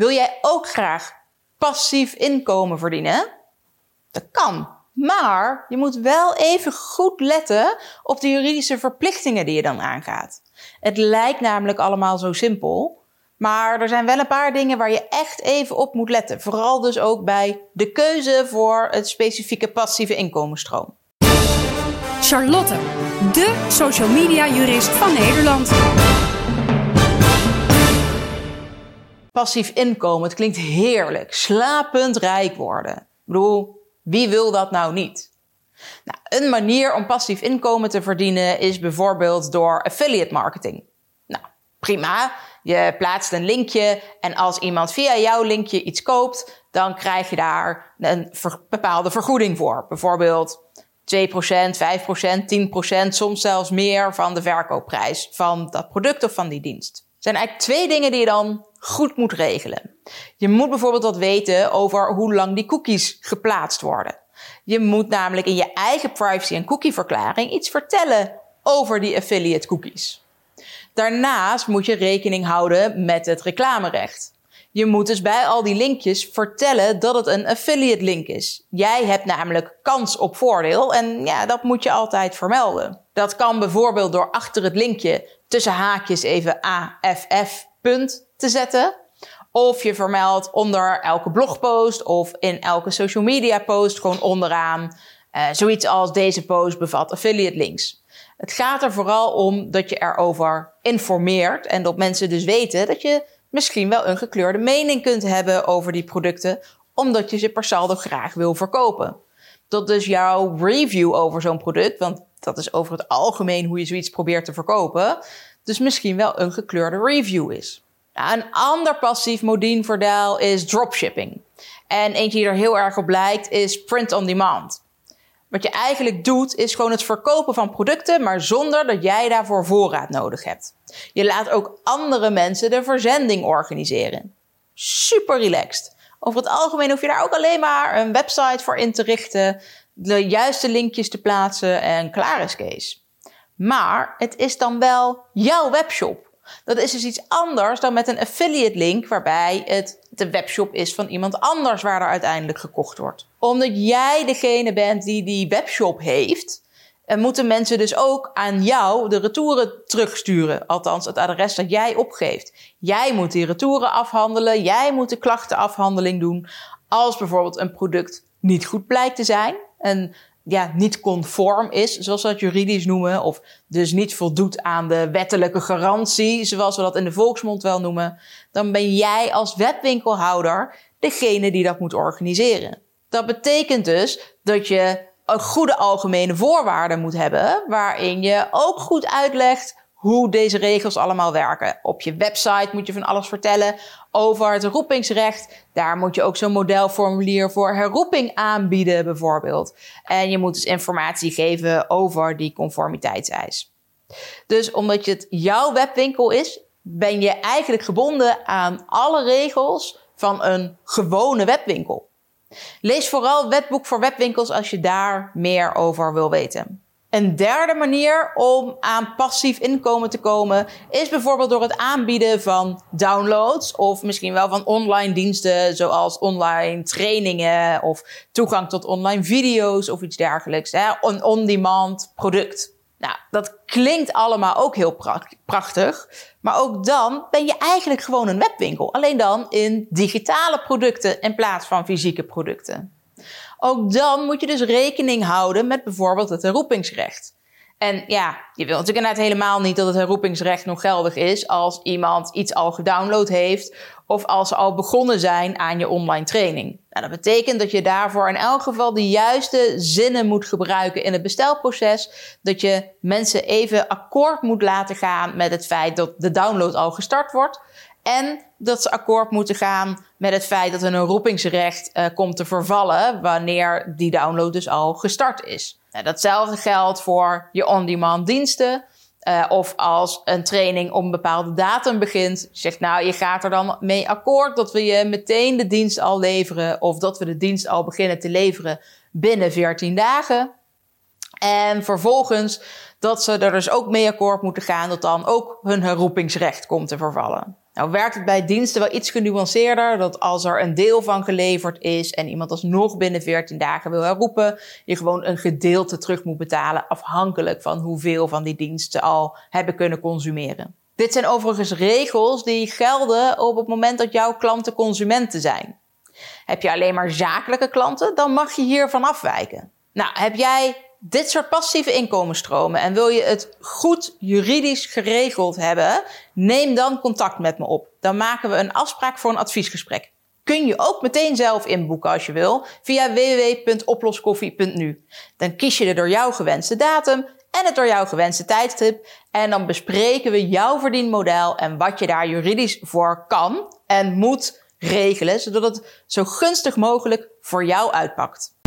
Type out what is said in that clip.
Wil jij ook graag passief inkomen verdienen? Dat kan. Maar je moet wel even goed letten op de juridische verplichtingen die je dan aangaat. Het lijkt namelijk allemaal zo simpel. Maar er zijn wel een paar dingen waar je echt even op moet letten. Vooral dus ook bij de keuze voor het specifieke passieve inkomensstroom. Charlotte, de social media jurist van Nederland. Passief inkomen, het klinkt heerlijk. Slapend rijk worden. Ik bedoel, wie wil dat nou niet? Nou, een manier om passief inkomen te verdienen is bijvoorbeeld door affiliate marketing. Nou, prima. Je plaatst een linkje en als iemand via jouw linkje iets koopt, dan krijg je daar een bepaalde vergoeding voor. Bijvoorbeeld 2%, 5%, 10%, soms zelfs meer van de verkoopprijs van dat product of van die dienst. Zijn eigenlijk twee dingen die je dan goed moet regelen. Je moet bijvoorbeeld wat weten over hoe lang die cookies geplaatst worden. Je moet namelijk in je eigen privacy- en cookieverklaring iets vertellen over die affiliate cookies. Daarnaast moet je rekening houden met het reclamerecht. Je moet dus bij al die linkjes vertellen dat het een affiliate link is. Jij hebt namelijk kans op voordeel en ja, dat moet je altijd vermelden. Dat kan bijvoorbeeld door achter het linkje tussen haakjes even AFF punt te zetten. Of je vermeldt onder elke blogpost of in elke social media post gewoon onderaan uh, zoiets als deze post bevat affiliate links. Het gaat er vooral om dat je erover informeert en dat mensen dus weten dat je misschien wel een gekleurde mening kunt hebben over die producten, omdat je ze per saldo graag wil verkopen. Dat dus jouw review over zo'n product, want dat is over het algemeen hoe je zoiets probeert te verkopen, dus misschien wel een gekleurde review is. Een ander passief modienvoordeel is dropshipping. En eentje die er heel erg op lijkt is print on demand. Wat je eigenlijk doet, is gewoon het verkopen van producten, maar zonder dat jij daarvoor voorraad nodig hebt. Je laat ook andere mensen de verzending organiseren. Super relaxed. Over het algemeen hoef je daar ook alleen maar een website voor in te richten, de juiste linkjes te plaatsen en klaar is Kees. Maar het is dan wel jouw webshop. Dat is dus iets anders dan met een affiliate link waarbij het de webshop is van iemand anders waar er uiteindelijk gekocht wordt. Omdat jij degene bent die die webshop heeft, eh, moeten mensen dus ook aan jou de retouren terugsturen. Althans, het adres dat jij opgeeft. Jij moet die retouren afhandelen. Jij moet de klachtenafhandeling doen. Als bijvoorbeeld een product niet goed blijkt te zijn. En ja, niet conform is, zoals we dat juridisch noemen, of dus niet voldoet aan de wettelijke garantie, zoals we dat in de volksmond wel noemen, dan ben jij als webwinkelhouder degene die dat moet organiseren. Dat betekent dus dat je een goede algemene voorwaarden moet hebben, waarin je ook goed uitlegt hoe deze regels allemaal werken. Op je website moet je van alles vertellen over het roepingsrecht. Daar moet je ook zo'n modelformulier voor herroeping aanbieden, bijvoorbeeld. En je moet dus informatie geven over die conformiteitseis. Dus omdat het jouw webwinkel is, ben je eigenlijk gebonden aan alle regels van een gewone webwinkel. Lees vooral wetboek voor webwinkels als je daar meer over wil weten. Een derde manier om aan passief inkomen te komen is bijvoorbeeld door het aanbieden van downloads of misschien wel van online diensten zoals online trainingen of toegang tot online video's of iets dergelijks. Hè? Een on-demand product. Nou, dat klinkt allemaal ook heel prachtig, maar ook dan ben je eigenlijk gewoon een webwinkel. Alleen dan in digitale producten in plaats van fysieke producten. Ook dan moet je dus rekening houden met bijvoorbeeld het herroepingsrecht. En ja, je wilt natuurlijk helemaal niet dat het herroepingsrecht nog geldig is als iemand iets al gedownload heeft of als ze al begonnen zijn aan je online training. Nou, dat betekent dat je daarvoor in elk geval de juiste zinnen moet gebruiken in het bestelproces. Dat je mensen even akkoord moet laten gaan met het feit dat de download al gestart wordt. En dat ze akkoord moeten gaan met het feit dat een roepingsrecht uh, komt te vervallen wanneer die download dus al gestart is. Nou, datzelfde geldt voor je on-demand diensten. Uh, of als een training op een bepaalde datum begint, zegt nou, je gaat er dan mee akkoord dat we je meteen de dienst al leveren of dat we de dienst al beginnen te leveren binnen 14 dagen. En vervolgens dat ze er dus ook mee akkoord moeten gaan dat dan ook hun herroepingsrecht komt te vervallen. Nou werkt het bij diensten wel iets genuanceerder. Dat als er een deel van geleverd is en iemand alsnog binnen 14 dagen wil herroepen, je gewoon een gedeelte terug moet betalen afhankelijk van hoeveel van die diensten al hebben kunnen consumeren. Dit zijn overigens regels die gelden op het moment dat jouw klanten consumenten zijn. Heb je alleen maar zakelijke klanten, dan mag je hiervan afwijken. Nou, heb jij dit soort passieve inkomensstromen en wil je het goed juridisch geregeld hebben, neem dan contact met me op. Dan maken we een afspraak voor een adviesgesprek. Kun je ook meteen zelf inboeken als je wil via www.oploskoffie.nu. Dan kies je de door jou gewenste datum en het door jou gewenste tijdstip en dan bespreken we jouw verdienmodel en wat je daar juridisch voor kan en moet regelen, zodat het zo gunstig mogelijk voor jou uitpakt.